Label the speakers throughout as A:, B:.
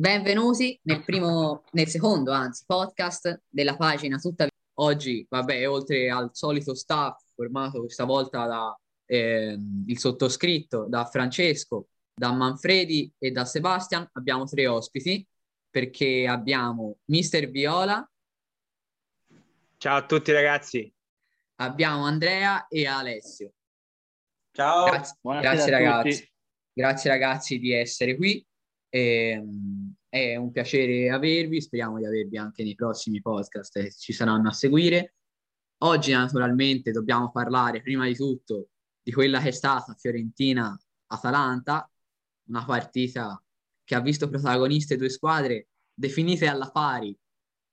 A: Benvenuti nel primo, nel secondo, anzi, podcast della pagina Tutta Oggi, vabbè, oltre al solito staff formato questa volta da eh, il sottoscritto, da Francesco, da Manfredi e da Sebastian, abbiamo tre ospiti perché abbiamo Mister Viola.
B: Ciao a tutti ragazzi.
A: Abbiamo Andrea e Alessio.
C: Ciao.
A: Grazie, grazie ragazzi. Grazie ragazzi di essere qui. Eh, è un piacere avervi, speriamo di avervi anche nei prossimi podcast che ci saranno a seguire. Oggi naturalmente dobbiamo parlare prima di tutto di quella che è stata Fiorentina-Atalanta, una partita che ha visto protagoniste due squadre definite alla pari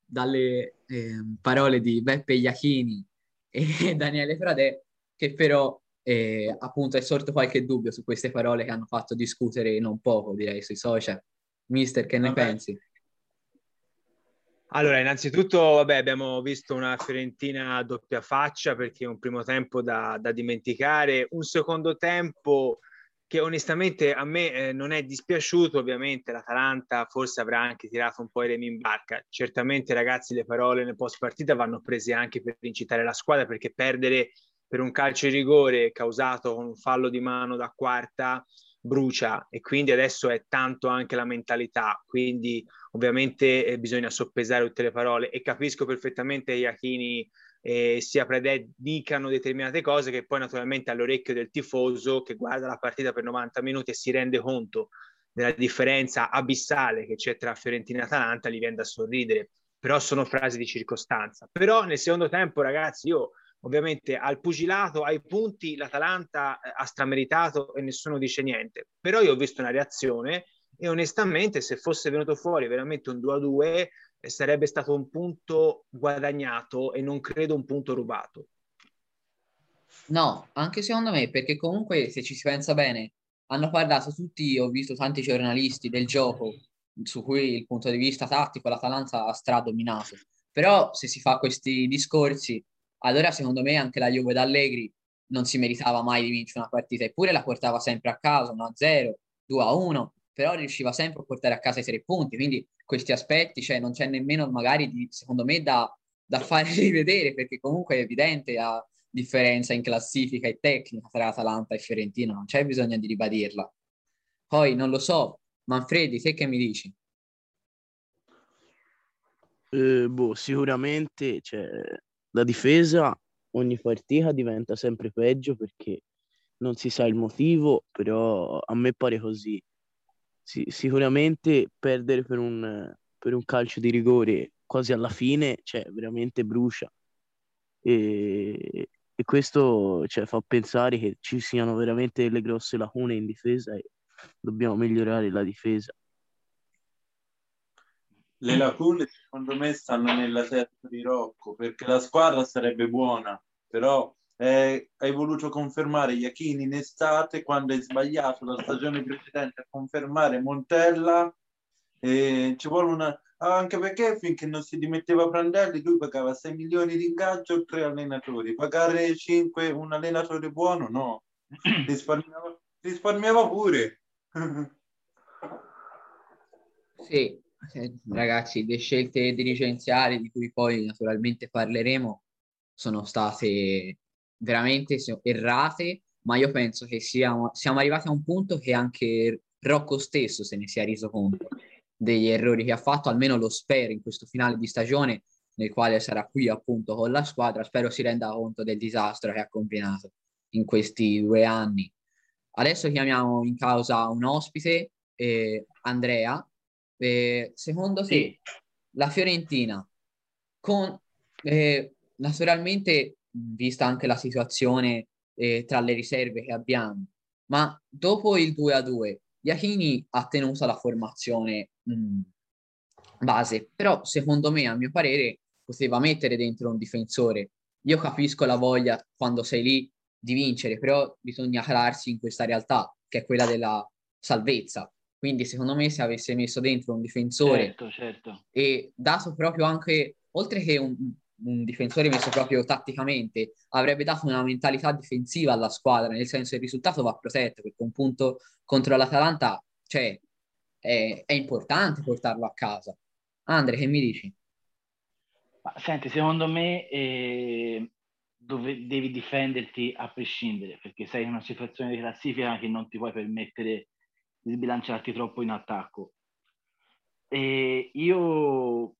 A: dalle eh, parole di Beppe Iachini e Daniele Pradè, che però eh, appunto è sorto qualche dubbio su queste parole che hanno fatto discutere non poco, direi, sui social. Mister, che ne vabbè. pensi?
B: Allora, innanzitutto, vabbè, abbiamo visto una Fiorentina a doppia faccia perché un primo tempo da, da dimenticare, un secondo tempo che onestamente a me eh, non è dispiaciuto, ovviamente l'Atalanta forse avrà anche tirato un po' i remi in barca. Certamente ragazzi le parole nel post partita vanno prese anche per incitare la squadra perché perdere per un calcio di rigore causato con un fallo di mano da quarta brucia. E quindi adesso è tanto anche la mentalità, quindi ovviamente eh, bisogna soppesare tutte le parole. E capisco perfettamente Iachini eh, sia Predè dicano determinate cose che poi naturalmente all'orecchio del tifoso che guarda la partita per 90 minuti e si rende conto della differenza abissale che c'è tra Fiorentina e Atalanta, gli viene da sorridere, però sono frasi di circostanza. Però nel secondo tempo ragazzi io ovviamente al pugilato, ai punti, l'Atalanta eh, ha strameritato e nessuno dice niente. Però io ho visto una reazione e onestamente se fosse venuto fuori veramente un 2-2 eh, sarebbe stato un punto guadagnato e non credo un punto rubato.
A: No, anche secondo me, perché comunque se ci si pensa bene, hanno parlato tutti, ho visto tanti giornalisti del gioco su cui il punto di vista tattico l'Atalanta ha stradominato. Però se si fa questi discorsi allora secondo me anche la Juve d'Allegri non si meritava mai di vincere una partita, eppure la portava sempre a casa 1-0, 2-1, però riusciva sempre a portare a casa i tre punti, quindi questi aspetti, cioè non c'è nemmeno magari, di, secondo me, da, da fare rivedere, perché comunque è evidente la differenza in classifica e tecnica tra Atalanta e Fiorentina, non c'è bisogno di ribadirla. Poi non lo so, Manfredi, te che mi dici?
C: Eh, boh, sicuramente cioè, la difesa ogni partita diventa sempre peggio perché non si sa il motivo, però a me pare così. Sì, sicuramente perdere per un, per un calcio di rigore quasi alla fine, cioè, veramente brucia. E, e questo cioè, fa pensare che ci siano veramente delle grosse lacune in difesa e dobbiamo migliorare la difesa
D: le lacune secondo me stanno nella testa di Rocco perché la squadra sarebbe buona però eh, hai voluto confermare Iachini in estate quando hai sbagliato la stagione precedente a confermare Montella e ci vuole una anche perché finché non si dimetteva Prandelli lui pagava 6 milioni di ingaggio e 3 allenatori. Pagare 5 un allenatore buono no. Risparmiava, risparmiava pure.
A: Sì. eh, ragazzi, le scelte dirigenziali di cui poi naturalmente parleremo sono state veramente errate, ma io penso che siamo, siamo arrivati a un punto che anche Rocco stesso se ne sia reso conto degli errori che ha fatto, almeno lo spero in questo finale di stagione nel quale sarà qui appunto con la squadra, spero si renda conto del disastro che ha combinato in questi due anni. Adesso chiamiamo in causa un ospite, eh, Andrea, eh, secondo te sì. la Fiorentina, con eh, naturalmente vista anche la situazione eh, tra le riserve che abbiamo, ma dopo il 2 a 2, Iachini ha tenuto la formazione mh, mm, base, però secondo me, a mio parere, poteva mettere dentro un difensore. Io capisco la voglia quando sei lì di vincere, però bisogna calarsi in questa realtà che è quella della salvezza. Quindi secondo me se avesse messo dentro un difensore
C: certo, certo.
A: e dato proprio anche, oltre che un, un, difensore messo proprio tatticamente, avrebbe dato una mentalità difensiva alla squadra, nel senso che il risultato va protetto, perché un punto contro l'Atalanta, cioè, è, è importante portarlo a casa. Andre, che mi dici?
E: Ma, senti, secondo me eh, dove devi difenderti a prescindere, perché sei in una situazione di classifica che non ti puoi permettere sbilanciarti troppo in attacco. E io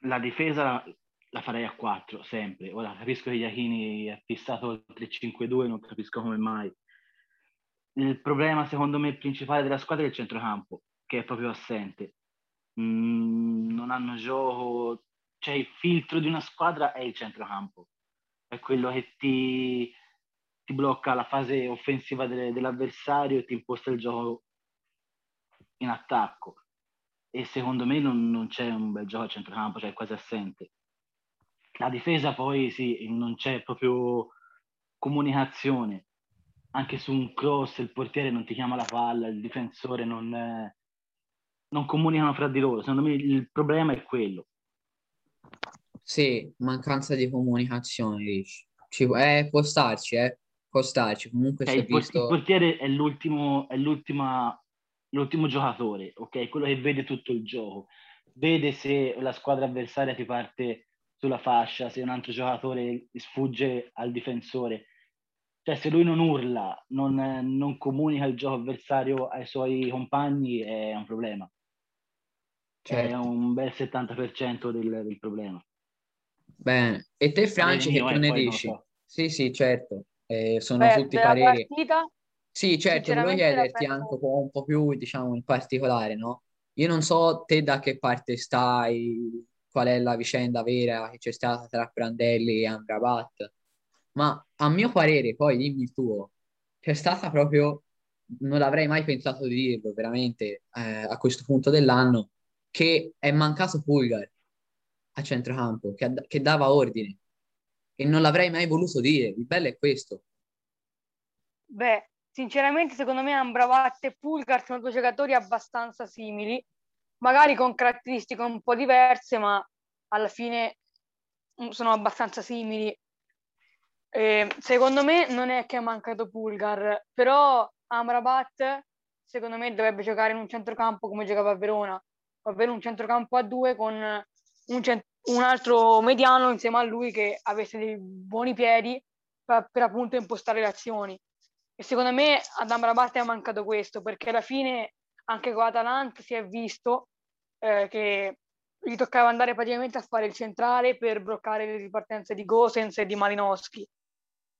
E: la difesa la, farei a 4 sempre. Ora capisco che Iachini è fissato il 3-5-2, non capisco come mai. Il problema, secondo me, principale della squadra è il centrocampo, che è proprio assente. Mm, non hanno gioco, cioè il filtro di una squadra è il centrocampo, è quello che ti, ti blocca la fase offensiva de- dell'avversario e ti imposta il gioco in attacco. E secondo me non, non c'è un bel gioco a centrocampo, cioè è quasi assente. La difesa poi sì, non c'è proprio comunicazione. Anche su un cross il portiere non ti chiama la palla, il difensore non, eh, non comunicano fra di loro. Secondo me il problema è quello.
A: Sì, mancanza di comunicazione, dici. Ci, eh, può starci, eh. Può starci. Comunque si
E: il,
A: visto...
E: il portiere è l'ultimo, è l'ultima, l'ultimo giocatore, ok? Quello che vede tutto il gioco. Vede se la squadra avversaria ti parte sulla fascia, se un altro giocatore sfugge al difensore. Cioè, se lui non urla, non, non comunica il gioco avversario ai suoi compagni, è un problema. È
A: Certo.
E: un bel 70% del, del problema.
A: Bene. E te, Franci, che tu ne dici?
E: so.
A: Sì, sì, certo. Eh, sono
F: Beh,
A: tutti pareri.
F: partita,
A: Sì, certo, volevo chiederti anche un po', un po' più, diciamo, in particolare, no? Io non so te da che parte stai, qual è la vicenda vera che c'è stata tra Prandelli e Amrabat, ma a mio parere, poi dimmi il tuo, c'è stata proprio, non l'avrei mai pensato di dirlo, veramente, eh, a questo punto dell'anno, che è mancato Pulgar a centrocampo, che, che dava ordine, e non l'avrei mai voluto dire, il bello è questo.
F: Beh, sinceramente secondo me Ambrabat e Pulgar sono due giocatori abbastanza simili, magari con caratteristiche un po' diverse, ma alla fine mm, sono abbastanza simili. Eh, secondo me non è che è mancato Pulgar, però Amrabat secondo me dovrebbe giocare in un centrocampo come giocava a Verona, ovvero un centrocampo a due con un, cent- un altro mediano insieme a lui che avesse dei buoni piedi per, per appunto impostare le azioni. E secondo me ad Amrabat è mancato questo, perché alla fine anche con Atalanta si è visto eh, che gli toccava andare praticamente a fare il centrale per bloccare le ripartenze di Gosens e di Malinowski.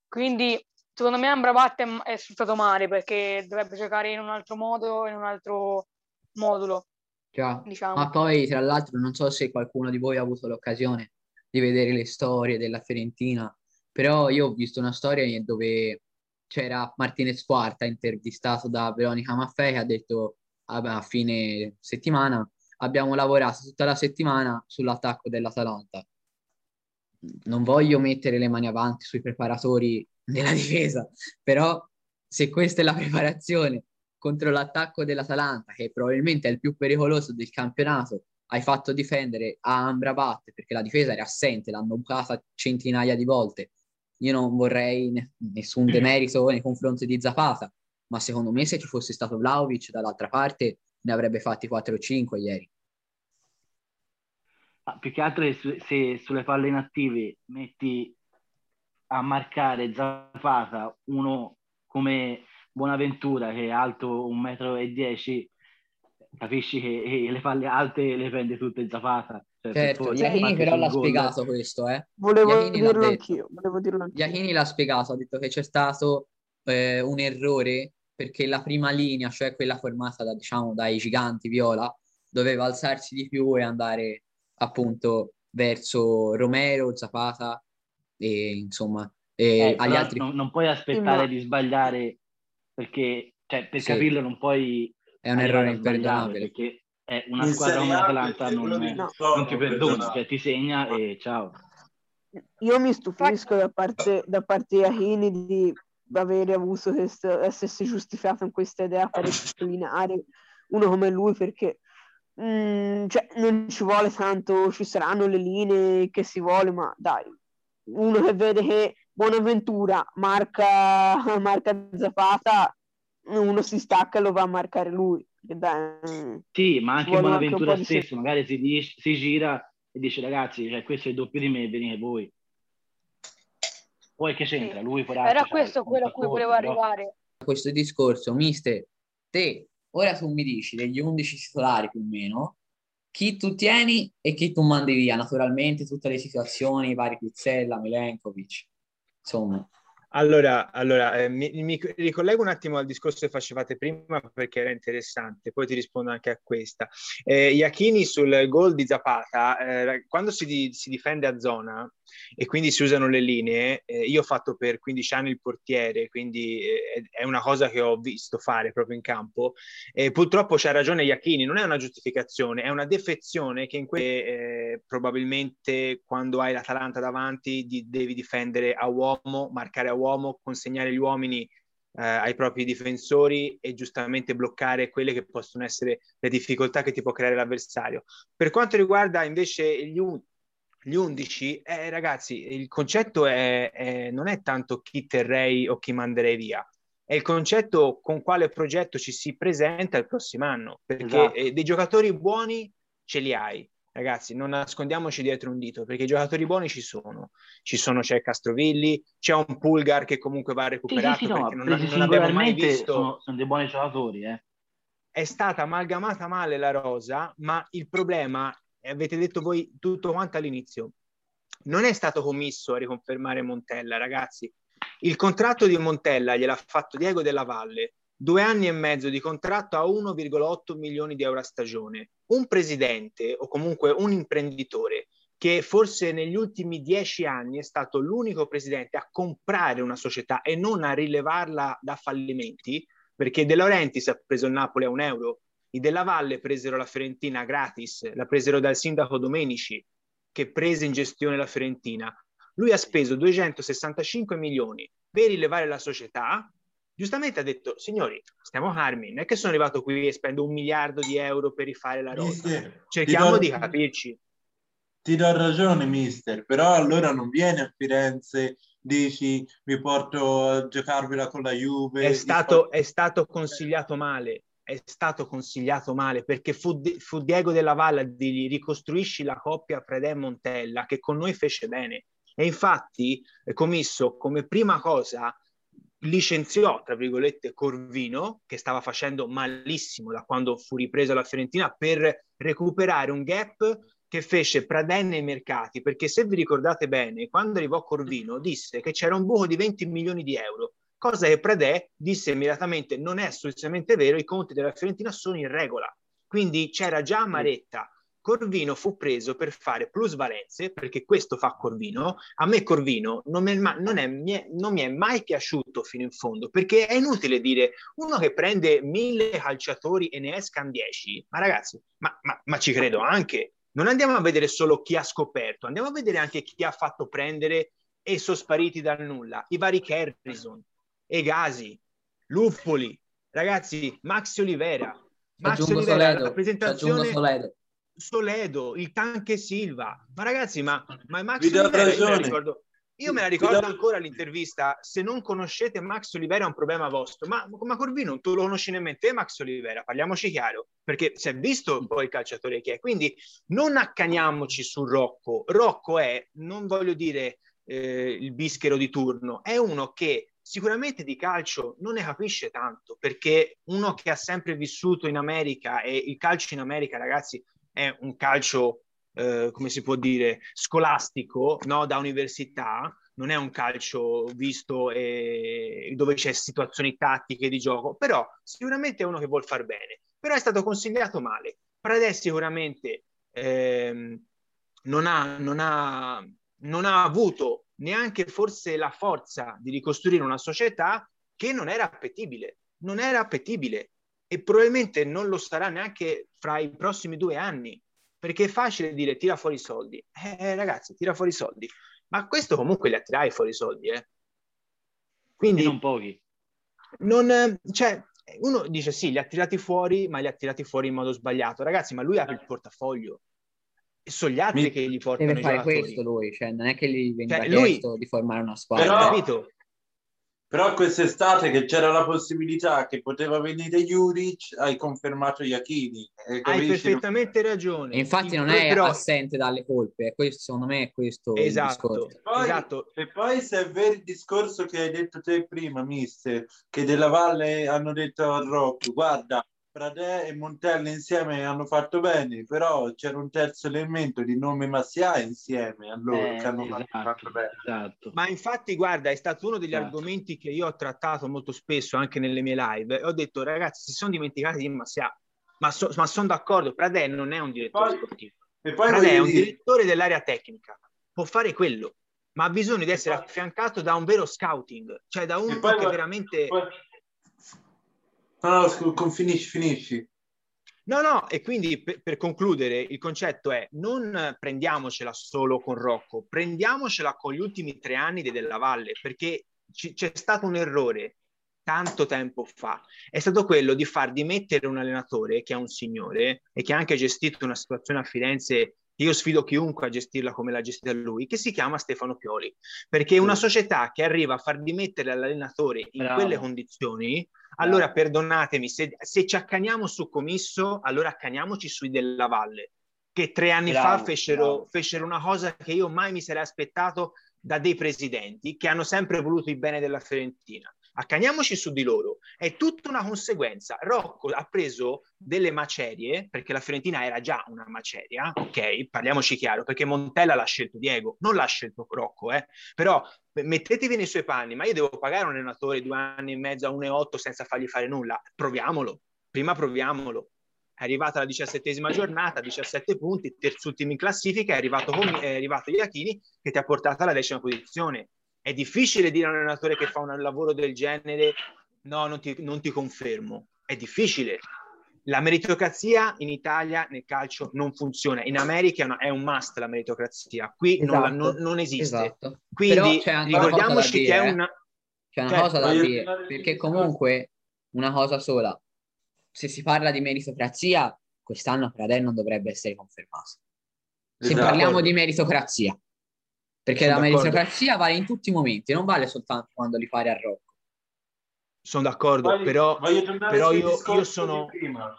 F: Quindi secondo me Amrabat è, è sfruttato male perché dovrebbe giocare in un altro modo, in un altro modulo,
A: Già.
F: diciamo.
A: Ma poi, tra l'altro, non so se qualcuno di voi ha avuto l'occasione di vedere le storie della Fiorentina, però io ho visto una storia dove c'era Martinez Quarta intervistato da Veronica Maffei che ha detto "Ah, beh, a fine settimana abbiamo lavorato tutta la settimana sull'attacco dell'Atalanta. Non voglio mettere le mani avanti sui preparatori della difesa, però se questa è la preparazione contro l'attacco dell'Atalanta, che probabilmente è il più pericoloso del campionato, hai fatto difendere a Amrabat perché la difesa era assente, l'hanno bucata centinaia di volte. Io non vorrei ne- nessun demerito nei confronti di Zapata, ma secondo me se ci fosse stato Vlaovic dall'altra parte ne avrebbe fatti 4 o 5 ieri.
E: Ah, più che altro su- se sulle palle inattive metti a marcare Zapata uno come Bonaventura che è alto 1,10 m, capisci che le palle alte le prende tutte Zapata. Cioè,
A: Certo, Iachini però l'ha
E: gol-
A: spiegato questo, eh.
G: Volevo
A: Iachini
G: dirlo anch'io, volevo dirlo anch'io.
A: Iachini l'ha spiegato, ha detto che c'è stato eh, un errore perché la prima linea, cioè quella formata da, diciamo, dai giganti viola, doveva alzarsi di più e andare appunto verso Romero, Zapata e insomma e
E: Eh,
A: agli altri.
E: non, non puoi aspettare
G: Ma-
E: di sbagliare perché cioè, per
A: Sì.
E: capirlo non puoi
A: È un errore imperdonabile.
E: perché è una
D: In
E: squadra come l'Atalanta
D: quello
E: non,
D: di
E: non ti perdona, cioè ti segna e ciao.
G: Io mi stupisco da parte, da parte di Iachini di avere avuto questo, essersi giustificato in questa idea per declinare uno come lui perché mm, cioè, non ci vuole tanto, ci saranno le linee che si vuole, ma dai, uno che vede che Bonaventura marca, marca Zapata, uno si stacca e lo va a marcare lui. Dai,
E: Sì, ma anche
G: vuole anche
E: Bonaventura
G: po' di
E: stesso, magari si, dice- si gira e dice ragazzi, cioè, questo è il doppio di me, venite voi. Poi che c'entra?
F: Sì.
E: Lui poraccio,
F: Era questo quello a cui volevo
E: però-
F: arrivare.
A: questo discorso, mister, te, ora tu mi dici degli 11 titolari più o meno, chi tu tieni e chi tu mandi via, naturalmente tutte le situazioni, i vari Pizzella, Milenkovic, insomma.
B: Allora, allora eh, mi, mi ricollego un attimo al discorso che facevate prima perché era interessante, poi ti rispondo anche a questa. Eh, Iachini sul gol di Zapata, eh, quando si, di- si difende a zona e quindi si usano le linee, eh, io ho fatto per 15 anni il portiere, quindi eh, è una cosa che ho visto fare proprio in campo. E purtroppo c'ha ragione Iachini, non è una giustificazione, è una defezione che in cui eh, probabilmente quando hai l'Atalanta davanti di- devi difendere a uomo, marcare a uomo, consegnare gli uomini eh, ai propri difensori e giustamente bloccare quelle che possono essere le difficoltà che ti può creare l'avversario. Per quanto riguarda invece gli, gli 11, eh, ragazzi, il concetto è, è- non è tanto chi terrei o chi manderei via, è il concetto con quale progetto ci si presenta il prossimo anno, perché
E: Esatto.
B: eh, dei giocatori buoni ce li hai. Ragazzi, non nascondiamoci dietro un dito perché i giocatori buoni ci sono. Ci sono, c'è Castrovilli, c'è un Pulgar che comunque va
E: Sì, sì,
B: recuperato
E: sì, no,
B: non, non abbiamo mai visto
E: sono, sono dei buoni giocatori, eh.
B: è stata amalgamata male la rosa, ma il problema, avete detto voi tutto quanto all'inizio, non è stato commesso a riconfermare Montella, ragazzi. Il contratto di Montella gliel'ha fatto Diego Della Valle, due anni e mezzo di contratto a 1,8 milioni di euro a stagione. Un presidente o comunque un imprenditore che forse negli ultimi dieci anni è stato l'unico presidente a comprare una società e non a rilevarla da fallimenti, perché De Laurentiis ha preso il Napoli a un euro, i Della Valle presero la Fiorentina gratis, la presero dal sindaco Domenici, che prese in gestione la Fiorentina. Lui ha speso 265 milioni per rilevare la società. Giustamente ha detto, signori, stiamo calmi, non è che sono arrivato qui e spendo un miliardo di euro per rifare la.
D: Mister,
B: Cerchiamo
D: ti
B: di
D: do-
B: capirci.
D: Ti do ragione, mister, però allora non vieni a Firenze, dici vi porto a giocarvela con la Juve.
B: È stato,
D: porto-
B: è stato consigliato male, è stato consigliato male perché fu, fu Diego Della Valle a dirgli ricostruisci la coppia Predè Montella che con noi fece bene. E infatti, eh, Commisso, come prima cosa, licenziò, tra virgolette, Corvino, che stava facendo malissimo da quando fu ripreso la Fiorentina, per recuperare un gap che fece Pradè nei mercati, perché se vi ricordate bene, quando arrivò Corvino disse che c'era un buco di 20 milioni di euro, cosa che Pradè disse immediatamente non è assolutamente vero, i conti della Fiorentina sono in regola. Quindi c'era già amaretta. Corvino fu preso per fare plusvalenze, perché questo fa Corvino. A me Corvino non mi, è, non è- mi è- non mi è mai piaciuto fino in fondo, perché è inutile dire uno che prende mille calciatori e ne escan dieci. Ma ragazzi, ma, ma- ma ci credo anche. Non andiamo a vedere solo chi ha scoperto, andiamo a vedere anche chi ha fatto prendere e sono spariti dal nulla. I vari Carrison, Egasi, Luppoli, ragazzi, Maxi Olivera.
A: Aggiungo
B: Olivera, la
A: Soledo, ci aggiungo
B: rappresentazione
A: Soledo.
B: Soledo, il Tanque Silva. Ma ragazzi, ma, ma Max Olivera, io me la ricordo, io me la ricordo
D: do-
B: ancora l'intervista. Se non conoscete Max Olivera è un problema vostro. Ma, ma Corvino, non tu lo conosci nemmeno te, Max Olivera? Parliamoci chiaro, perché si è visto un po' il calciatore che è. Quindi non accaniamoci su Rocco. Rocco è, non voglio dire eh, il bischero di turno, è uno che sicuramente di calcio non ne capisce tanto, perché uno che ha sempre vissuto in America e il calcio in America, ragazzi, è un calcio, eh, come si può dire, scolastico, no? da università, non è un calcio visto eh, dove c'è situazioni tattiche di gioco, però sicuramente è uno che vuol far bene, però è stato consigliato male. Pradè sicuramente ehm, non, ha, non, ha, non ha avuto neanche forse la forza di ricostruire una società che non era appetibile, non era appetibile e probabilmente non lo sarà neanche fra i prossimi due anni, perché è facile dire tira fuori i soldi. Eh, eh, ragazzi, tira fuori i soldi. Ma questo comunque li attirai fuori i soldi, eh.
E: E
B: Quindi
E: non pochi.
B: non, cioè, uno dice sì, li ha tirati fuori, ma li ha tirati fuori in modo sbagliato. Ragazzi, ma lui apre il portafoglio. E sono gli altri
D: Mi-
B: che gli portano
A: Deve
B: i
A: fare
B: giocatori.
A: questo lui, cioè non è che gli veniva
B: Cioè, lui-
A: chiesto di formare una squadra.
D: Però-
B: Capito?
D: Però quest'estate che c'era la possibilità che poteva venire Juric, hai confermato Iachini. eh,
B: Hai
D: capisci?
B: perfettamente ragione.
A: E infatti non è
B: però-
A: assente dalle colpe, è questo, secondo me è questo il
B: Esatto,
A: discorso.
D: Poi-
B: esatto.
D: E poi se è vero il discorso che hai detto te prima, mister, che della Valle hanno detto a Rocco, guarda, Pradè e Montella insieme hanno fatto bene, però c'era un terzo elemento di nome Massia insieme a loro
E: Eh,
D: che hanno fatto,
E: esatto,
D: fatto bene.
E: esatto.
B: Ma infatti, guarda, è stato uno degli
E: Esatto.
B: argomenti che io ho trattato molto spesso anche nelle mie live. E ho detto, ragazzi, si sono dimenticati di Massia. Ma, so- ma sono d'accordo, Pradè non è un direttore
D: Poi-
B: sportivo.
D: E poi
B: Pradè è un
D: dire,
B: direttore dell'area tecnica. Può fare quello, ma ha bisogno di essere
D: poi-
B: affiancato da un vero scouting, cioè da uno
D: poi
B: che veramente...
D: poi- No, no, scu- con- finisci, finisci.
B: No, no, e quindi per, per concludere il concetto è non prendiamocela solo con Rocco, prendiamocela con gli ultimi tre anni de- della Valle, perché ci- c'è stato un errore tanto tempo fa, è stato quello di far dimettere un allenatore che è un signore e che ha anche gestito una situazione a Firenze io sfido chiunque a gestirla come l'ha gestita lui, che si chiama Stefano Pioli, perché una società che arriva a far dimettere l'allenatore in
E: Bravo.
B: quelle condizioni, allora perdonatemi, se, se ci accaniamo su Comisso, allora accaniamoci sui della Valle, che tre anni
E: Bravo,
B: fa fecero, fecero una cosa che io mai mi sarei aspettato da dei presidenti che hanno sempre voluto il bene della Fiorentina. Accaniamoci su di loro, è tutta una conseguenza. Rocco ha preso delle macerie, perché la Fiorentina era già una maceria, ok? Parliamoci chiaro, perché Montella l'ha scelto Diego, non l'ha scelto Rocco, eh? Però mettetevi nei suoi panni, ma io devo pagare un allenatore due anni e mezzo a 1,8 senza fargli fare nulla. Proviamolo, prima proviamolo. È arrivata la diciassettesima giornata, 17 punti, terzultimo in classifica, è arrivato, Com- è arrivato Iachini che ti ha portato alla decima posizione. È difficile dire a un allenatore che fa un lavoro del genere no, non ti, non ti confermo. È difficile. La meritocrazia in Italia nel calcio non funziona. In America è, una- è un must la meritocrazia. Qui non,
A: Esatto,
B: non- non esiste.
A: Esatto.
B: Quindi ricordiamoci che è
A: eh.
B: una...
A: C'è una
B: Cioè,
A: cosa da dire, perché comunque una cosa sola, se si parla di meritocrazia, quest'anno Pradè non dovrebbe essere confermato. Se
D: Esatto.
A: parliamo di meritocrazia, perché
B: Sono
A: la
B: d'accordo.
A: meritocrazia vale in tutti i momenti, non vale soltanto quando li fai a Rocco.
B: Sono d'accordo,
D: Voglio-
B: però,
D: voglio tornare
B: però
D: sul
B: io,
D: discorso
B: io sono...
D: di prima.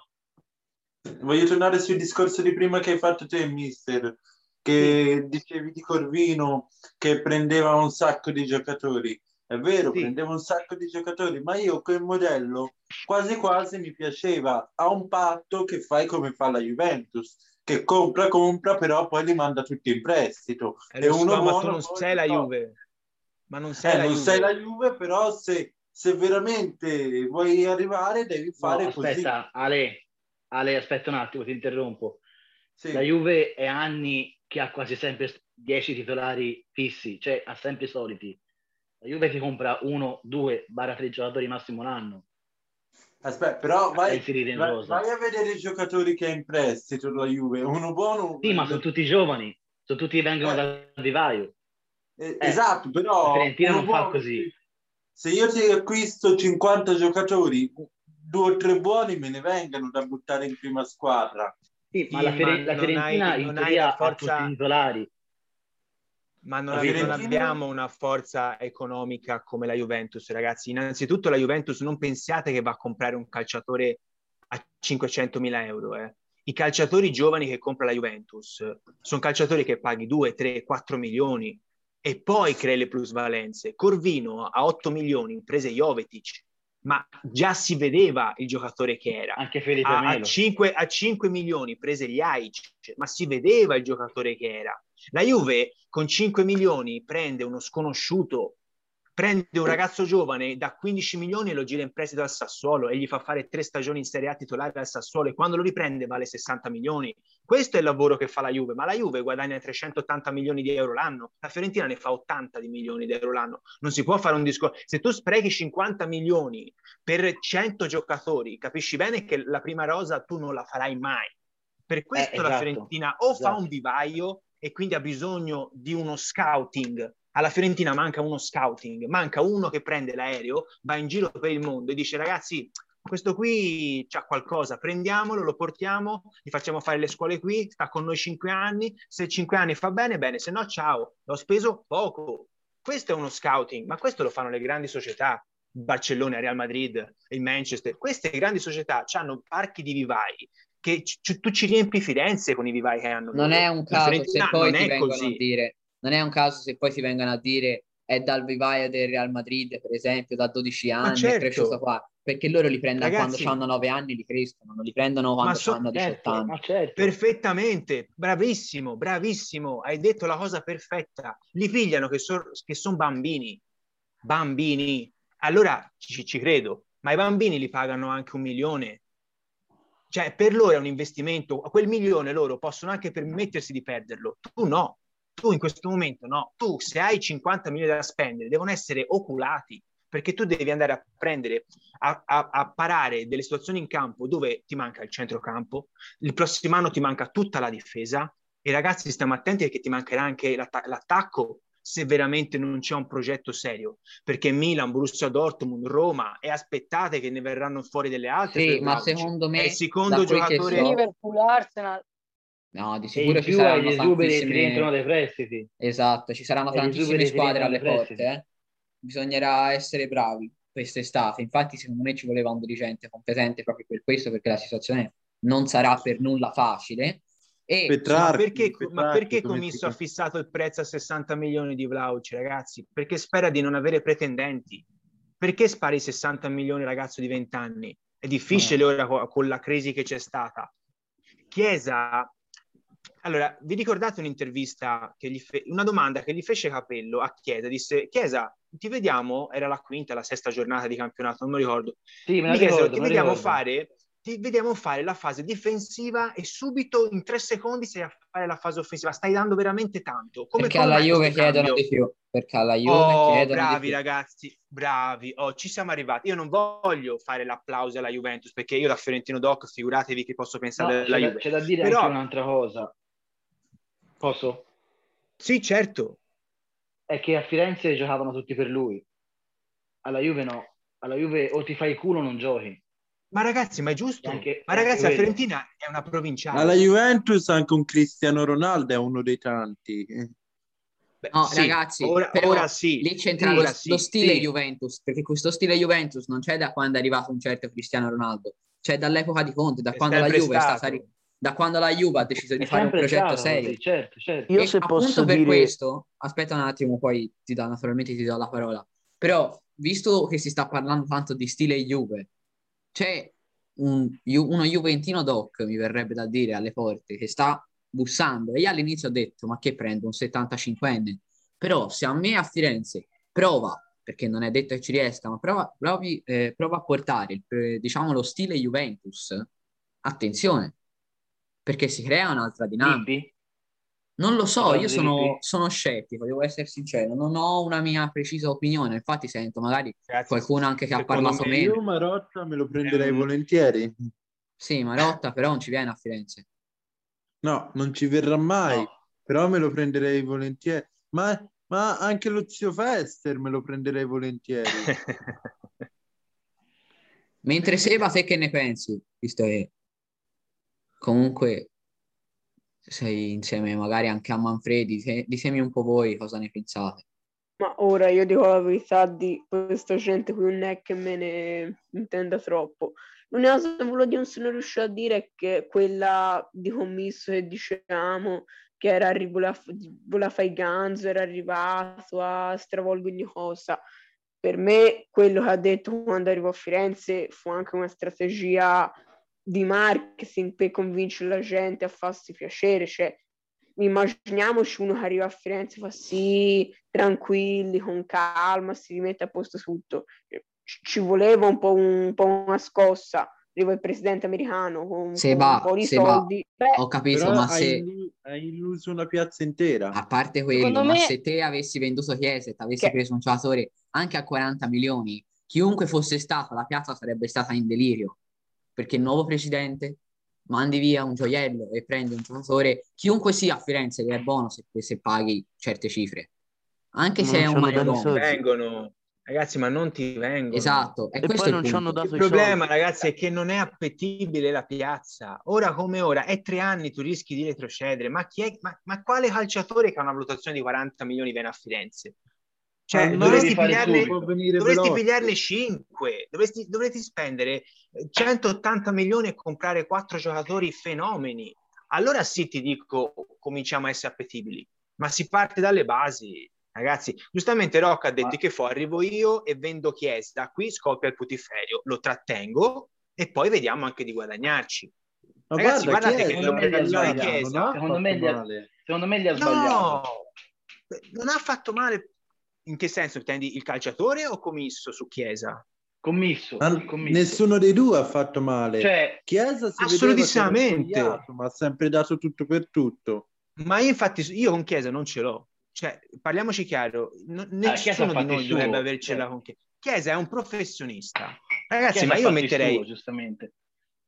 D: Voglio tornare sul discorso di prima che hai fatto te, mister, che dicevi di Corvino che prendeva un sacco di giocatori. È vero,
B: Sì.
D: prendeva un sacco di giocatori, ma io quel modello quasi quasi mi piaceva. Ha un patto che fai come fa la Juventus, che compra, compra, però poi li manda tutti in prestito.
B: Eh,
D: E uno
B: ma tu
D: buono
B: non
D: poi
B: sei la
D: no.
B: Juve. Ma non sei
D: Eh,
B: la
D: non
B: Juve.
D: sei la Juve, però se, se veramente vuoi arrivare devi
E: No,
D: fare così.
E: aspetta, Ale, Ale, aspetta un attimo, ti interrompo.
D: Sì.
E: La Juve è anni che ha quasi sempre 10 titolari fissi, cioè ha sempre i soliti. La Juve ti compra uno, due, barra tre giocatori massimo l'anno.
D: Aspetta, però vai, vai- vai a vedere i giocatori che ha in prestito la Juve. Uno buono.
E: Sì, ma sono tutti giovani, sono tutti che vengono
D: Eh.
E: dal vivaio.
D: Eh,
E: eh,
D: esatto, però.
E: la Fiorentina non fa
D: buono-
E: così.
D: Se io ti acquisto 50 giocatori, due o tre buoni me ne vengano da buttare in prima squadra.
E: Sì, ma
B: Sì,
E: la, Fiore-
B: ma
E: la Fiorentina
B: hai-
E: in teoria
B: la
E: ha
B: forza-
E: tutti i titolari.
B: Ma non, non abbiamo una forza economica come la Juventus, ragazzi. Innanzitutto la Juventus non pensiate che va a comprare un calciatore a 500 mila euro. eh. I calciatori giovani che compra la Juventus sono calciatori che paghi 2, 3, 4 milioni e poi crei le plusvalenze. Corvino a 8 milioni prese Jovetic, ma già si vedeva il giocatore che era
E: Anche Felipe
B: a, a
E: Melo.
B: 5, a 5 milioni prese gli Aic, ma si vedeva il giocatore che era. La Juve con 5 milioni prende uno sconosciuto, prende un ragazzo giovane da 15 milioni e lo gira in prestito al Sassuolo e gli fa fare tre stagioni in Serie A titolare al Sassuolo e quando lo riprende vale 60 milioni. Questo è il lavoro che fa la Juve, ma la Juve guadagna 380 milioni di euro l'anno, la Fiorentina ne fa 80 di milioni di euro l'anno. Non si può fare un discorso. Se tu sprechi 50 milioni per 100 giocatori, capisci bene che la prima rosa tu non la farai mai. Per questo la
E: esatto,
B: Fiorentina o fa
E: esatto.
B: un vivaio e quindi ha bisogno di uno scouting. Alla Fiorentina manca uno scouting, manca uno che prende l'aereo, va in giro per il mondo e dice ragazzi, questo qui c'ha qualcosa, prendiamolo, lo portiamo, gli facciamo fare le scuole qui, sta con noi cinque anni, se cinque anni fa bene, bene, se no ciao, l'ho speso poco. questo è uno scouting, ma questo lo fanno le grandi società, Barcellona, Real Madrid, il Manchester. Queste grandi società hanno parchi di vivai che c- tu ci riempi Firenze con i vivai che hanno.
A: Non è un caso se poi ti vengono
B: così.
A: a dire, non è un caso se poi ti vengono a dire è dal vivaio del Real Madrid, per esempio, da 12 anni,
B: certo.
A: è cresciuto qua, perché loro li prendono
B: Ragazzi,
A: quando hanno 9 anni, li crescono, non li prendono quando
B: so-
A: hanno 18
E: Certo,
A: anni.
E: certo.
B: Perfettamente, bravissimo, bravissimo, hai detto la cosa perfetta. Li pigliano che, so- che sono bambini, bambini. Allora ci, ci credo, ma i bambini li pagano anche un milione. Cioè, per loro è un investimento, a quel milione loro possono anche permettersi di perderlo. Tu no, tu in questo momento no. Tu se hai 50 milioni da spendere, devono essere oculati, perché tu devi andare a prendere, a, a, a parare delle situazioni in campo dove ti manca il centrocampo, il prossimo anno ti manca tutta la difesa e ragazzi stiamo attenti perché ti mancherà anche l'atta- l'attacco se veramente non c'è un progetto serio perché Milan, Borussia Dortmund, Roma e aspettate che ne verranno fuori delle altre
A: Sì, ma secondo me,
B: è il secondo giocatore
A: so-
F: Liverpool, Arsenal.
A: No, di sicuro ci saranno
E: gli esuberi che ti
A: tantissime...
E: rientrano dai prestiti.
A: Esatto, ci saranno
E: E
A: tantissime squadre alle porte, eh. Bisognerà essere bravi quest'estate. Infatti, secondo me ci voleva un dirigente competente proprio per questo, perché la situazione non sarà per nulla facile. E
B: Ma
D: Petrarchi,
B: perché, ma
D: Petrarchi,
B: perché
D: come
B: Comisso
D: si
B: ha fissato il prezzo a 60 milioni di Vlahovic, ragazzi? Perché spera di non avere pretendenti. Perché spari 60 milioni, ragazzo di 20 anni? È difficile ora co- con la crisi che c'è stata. Chiesa, allora, vi ricordate un'intervista, che gli fe- una domanda che gli fece Capello a Chiesa? Disse, Chiesa, ti vediamo, era la quinta, la sesta giornata di campionato, non mi ricordo.
E: Sì, me la
B: Gli chiesero,
E: ricordo,
B: ti vediamo
E: ricordo.
B: fare ti vediamo fare la fase difensiva e subito in tre secondi sei a fare la fase offensiva. Stai dando veramente tanto. Come,
A: perché alla Juve chiedono
B: cambio?
A: di più. Perché alla Juve
B: Oh,
A: chiedono di
B: bravi
A: più.
B: ragazzi, bravi. Oh, ci siamo arrivati. Io non voglio fare l'applauso alla Juventus perché io da Fiorentino Doc, figuratevi che posso
E: No,
B: pensare
E: c'è,
B: della
E: da,
B: Juve.
E: c'è da dire
B: Però-
E: anche un'altra cosa. Posso?
B: Sì, certo.
E: È che a Firenze giocavano tutti per lui. Alla Juve no. Alla Juve o ti fai il culo o non giochi.
B: Ma ragazzi, ma è giusto?
E: Anche-
B: ma ragazzi, la. Fiorentina è una provinciale.
D: Alla Juventus anche un Cristiano Ronaldo è uno dei tanti.
B: Beh,
A: No,
B: sì,
A: ragazzi,
B: ora,
A: però
B: ora sì.
A: lì c'entra lo,
B: sì,
A: lo stile
B: sì.
A: Juventus, perché questo stile Juventus non c'è da quando è arrivato un certo Cristiano Ronaldo, c'è dall'epoca di Conte, da quando la
B: sempre
A: Juve è stata da quando la Juve ha deciso di
E: È
A: fare un progetto
E: stato
A: serio.
E: certo, certo.
C: Io
A: E
C: se posso
A: per
C: dire-
A: questo, aspetta un attimo, poi ti do, naturalmente ti do la parola. Però, visto che si sta parlando tanto di stile Juve, c'è un, uno Juventino Doc, mi verrebbe da dire, alle porte, che sta bussando. E io all'inizio ho detto, ma che prendo un 75enne? Però se a me a Firenze prova, perché non è detto che ci riesca, ma prova, provi, eh, prova a portare, il- eh, diciamo, lo stile Juventus, attenzione, perché si crea un'altra dinamica.
E: Lippi?
A: Non lo so, io sono, sono scettico, devo essere sincero, non ho una mia precisa opinione, infatti sento magari
B: Ragazzi,
A: qualcuno anche che ha
B: secondo
A: parlato
B: me-
A: meno.
D: Io Marotta me lo prenderei
B: un-
D: volentieri.
A: Sì, Marotta però non ci viene a Firenze.
D: No, non ci verrà mai,
E: No.
D: però me lo prenderei volentieri. Ma, ma anche lo zio Fester me lo prenderei volentieri.
A: Mentre Seba, te che ne pensi? Visto che comunque sei insieme magari anche a Manfredi, se- ditemi un po' voi cosa ne pensate.
G: Ma ora io dico la verità di questa gente qui non è che me ne intenda troppo. L'unica cosa che non sono riuscito a dire è che quella di commisso che dicevamo che era arri- voleva, f- voleva fare i Guns, era arrivato a stravolgere ogni cosa. Per me quello che ha detto quando arrivò a Firenze fu anche una strategia di marketing per convincere la gente a farsi piacere, cioè immaginiamoci uno che arriva a Firenze e fa sì, tranquilli, con calma, si rimette a posto tutto. Ci ci voleva un po', un po' una scossa. Arriva il presidente americano con un,
A: Se
G: po',
A: va,
G: un po' di soldi. Beh,
A: Ho capito, ma se
D: illu- hai illuso una piazza intera.
A: a parte quello,
F: Secondo
A: ma
F: me-
A: se te avessi venduto Chiesa e ti avessi
G: Che-
A: preso un giocatore anche a 40 milioni, chiunque fosse stato, la piazza sarebbe stata in delirio. Perché il nuovo presidente mandi via un gioiello e prendi un giocatore, chiunque sia a Firenze che è buono se, se paghi certe cifre. Anche
C: Ma
A: se è
C: non
A: un Mario
B: vengono, ragazzi, ma non ti vengono.
A: Esatto, e,
C: E
A: questo
C: poi
A: è
C: non
A: il
C: ci hanno dato
B: Il problema,
C: soldi.
B: ragazzi, è che non è appetibile la piazza. Ora come ora, è tre anni, tu rischi di retrocedere. Ma, chi è, ma, ma quale calciatore che ha una valutazione di 40 milioni viene a Firenze? Cioè,
D: Al
B: dovresti pigliarne, dovresti pigliarne 5, dovresti, dovresti spendere eh, 180 milioni e comprare 4 giocatori fenomeni. Allora sì ti dico, cominciamo a essere appetibili, ma si parte dalle basi. Ragazzi, giustamente Rocca ha detto
E: Ma-
B: che fu arrivo io e vendo Chiesa, qui scoppia il putiferio, lo trattengo e poi vediamo anche di guadagnarci.
D: Ma
B: Ragazzi,
D: guarda,
B: guardate che l'operazione
D: Chiesa,
E: Secondo me gli ha-. Secondo me gli ha sbagliato.
B: No, non ha fatto male. In che senso? Intendi il calciatore o commisso su Chiesa?
E: Commisso, commisso.
D: nessuno dei due ha fatto male.
E: Cioè,
D: Chiesa si
B: Assolutissimamente.
D: ma ha sempre dato tutto per tutto.
B: Ma io infatti io con Chiesa non ce l'ho. Cioè, parliamoci chiaro, n-
E: Chiesa ha
B: nessuno di noi dovrebbe avercela
E: cioè.
B: con Chiesa. Chiesa è un professionista. Ragazzi,
E: Chiesa
B: ma io metterei...
E: suo, giustamente.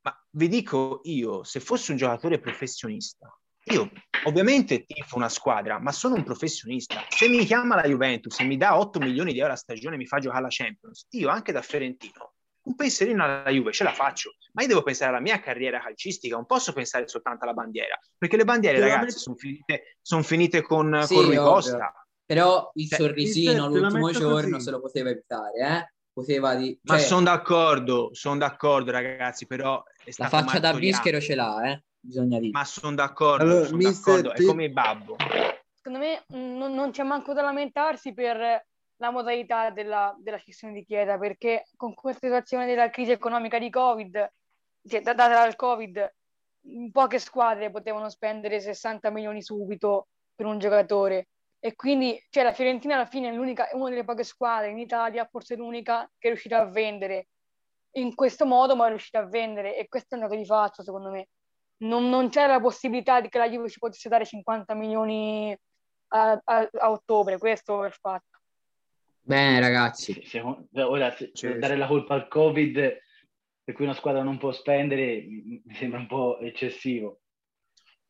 B: Ma vi dico io, se fossi un giocatore professionista, io ovviamente tifo una squadra, ma sono un professionista. Se mi chiama la Juventus e mi dà 8 milioni di euro a stagione e mi fa giocare alla Champions, io anche da Fiorentino un pensierino alla Juve ce la faccio, ma io devo pensare alla mia carriera calcistica, non posso pensare soltanto alla bandiera, perché le bandiere,
D: Te
B: ragazzi,
D: metto-
B: sono finite, son finite con,
A: Sì,
B: con Rui. Costa.
A: Però il
B: Cioè,
A: sorrisino
D: te
A: l'ultimo
D: metto
A: giorno
D: così.
A: se lo poteva evitare, eh? Poteva di...
B: Ma
A: cioè,
B: sono d'accordo, sono d'accordo, ragazzi, però
A: la faccia da bischero ce l'ha, eh? Bisogna dire.
B: Ma sono d'accordo,
D: Allora,
B: sono
D: mister,
B: d'accordo,
D: te-
B: è come il babbo.
F: secondo me mh, non, non c'è manco da lamentarsi per la modalità della, della gestione di Chiesa, perché con questa situazione della crisi economica di Covid, cioè, da- data dal Covid, poche squadre potevano spendere 60 milioni subito per un giocatore. E quindi cioè, la Fiorentina alla fine è l'unica, è una delle poche squadre in Italia, forse l'unica che è riuscita a vendere in questo modo, ma è riuscita a vendere. E questo è un dato di fatto, secondo me non, non c'era la possibilità di che la Juve ci potesse dare 50 milioni a, a- a ottobre, questo è il fatto.
A: Bene, ragazzi.
E: secondo- ora
B: Sì,
E: dare la colpa al Covid per cui una squadra non può spendere mi sembra un po' eccessivo.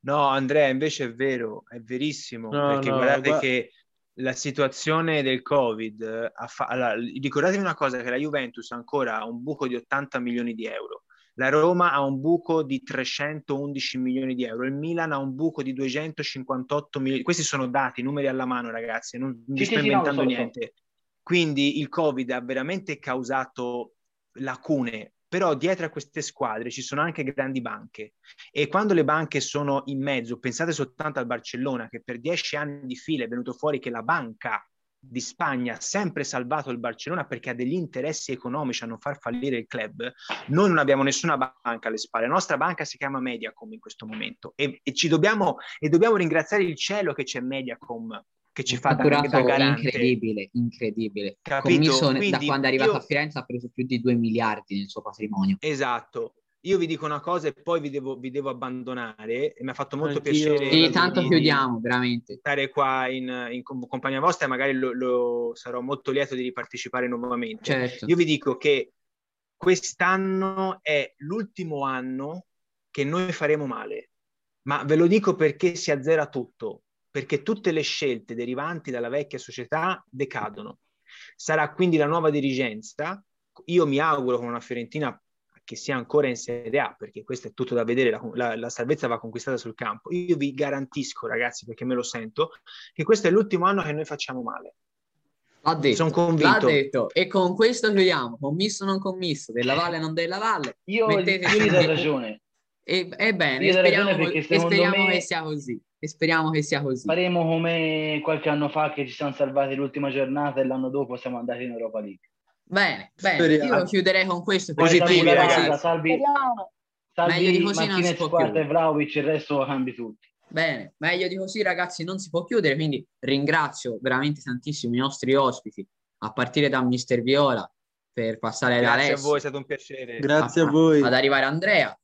B: No, Andrea, invece è vero, è verissimo,
D: No,
B: perché
D: no,
B: guardate
D: gua-
B: che la situazione del Covid eh, ha fa- allora, ricordatevi una cosa, che la Juventus ancora ha un buco di 80 milioni di euro, la Roma ha un buco di 311 milioni di euro, il Milan ha un buco di 258 milioni, questi sono dati, numeri alla mano ragazzi, non vi
E: Sì,
B: sto
E: sì, no,
B: inventando
E: so, so.
B: niente. Quindi il Covid ha veramente causato lacune, però dietro a queste squadre ci sono anche grandi banche e quando le banche sono in mezzo, pensate soltanto al Barcellona che per dieci anni di fila è venuto fuori che la banca di Spagna ha sempre salvato il Barcellona perché ha degli interessi economici a non far fallire il club. Noi non abbiamo nessuna banca alle spalle, la nostra banca si chiama Mediacom in questo momento e, e ci dobbiamo, e dobbiamo ringraziare il cielo che c'è Mediacom che ci fa da, da garante.
A: incredibile, incredibile.
B: Capito?
A: Commisso, da
B: Quindi
A: quando è arrivato
B: io-
A: a Firenze ha preso più di 2 miliardi nel suo patrimonio.
B: Esatto. Io vi dico una cosa e poi vi devo, vi devo abbandonare e mi ha fatto molto
D: Anch'io-
B: piacere
A: Sì, tanto
B: di-
A: chiudiamo, veramente.
B: stare qua in, in com- compagnia vostra e magari lo, lo- sarò molto lieto di ripartecipare nuovamente.
A: Certo.
B: Io vi dico che quest'anno è l'ultimo anno che noi faremo male, ma ve lo dico perché si azzera tutto, perché tutte le scelte derivanti dalla vecchia società decadono. Sarà quindi la nuova dirigenza. Io mi auguro con una Fiorentina che sia ancora in Serie A, perché questo è tutto da vedere, la, la- la salvezza va conquistata sul campo. Io vi garantisco, ragazzi, perché me lo sento, che questo è l'ultimo anno che noi facciamo male.
A: L'ha detto,
B: Sono
A: l'ha
B: convinto.
A: detto. E con questo chiudiamo. Commisso o non commisso, della Valle o non della Valle.
E: Io,
A: Metteteci
E: io gli do ragione.
A: E, e bene,
E: Io do
A: speriamo, e speriamo
E: me-
A: che sia così. E speriamo che sia così.
E: Faremo come qualche anno fa che ci siamo salvati l'ultima giornata e l'anno dopo siamo andati in Europa League.
A: Bene, bene.
D: Speriamo.
A: Io chiuderei con questo.
E: La
B: ragazzi.
E: Salvi, salvi
A: Meglio di così non si
E: Martinez,
A: può chiudere.
E: e Vlaovic, il resto cambi tutti.
A: Bene, meglio di così ragazzi non si può chiudere, quindi ringrazio veramente tantissimo i nostri ospiti, a partire da Mister Viola per passare da
B: Grazie a
A: Alessio,
B: voi, è stato un piacere.
D: Grazie a voi.
A: ad arrivare Andrea.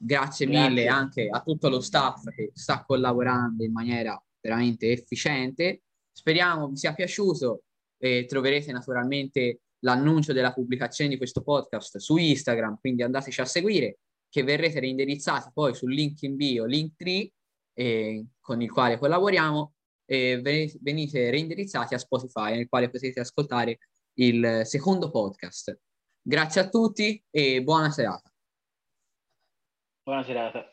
A: Grazie,
E: Grazie.
A: mille anche a tutto lo staff che sta collaborando in maniera veramente efficiente. Speriamo vi sia piaciuto e troverete naturalmente l'annuncio della pubblicazione di questo podcast su Instagram, quindi andateci a seguire, che verrete reindirizzati poi sul link in bio, Linktree, eh, con il quale collaboriamo, e ve- venite reindirizzati a Spotify, nel quale potete ascoltare il secondo podcast. Grazie a tutti e buona serata.
E: Buona serata.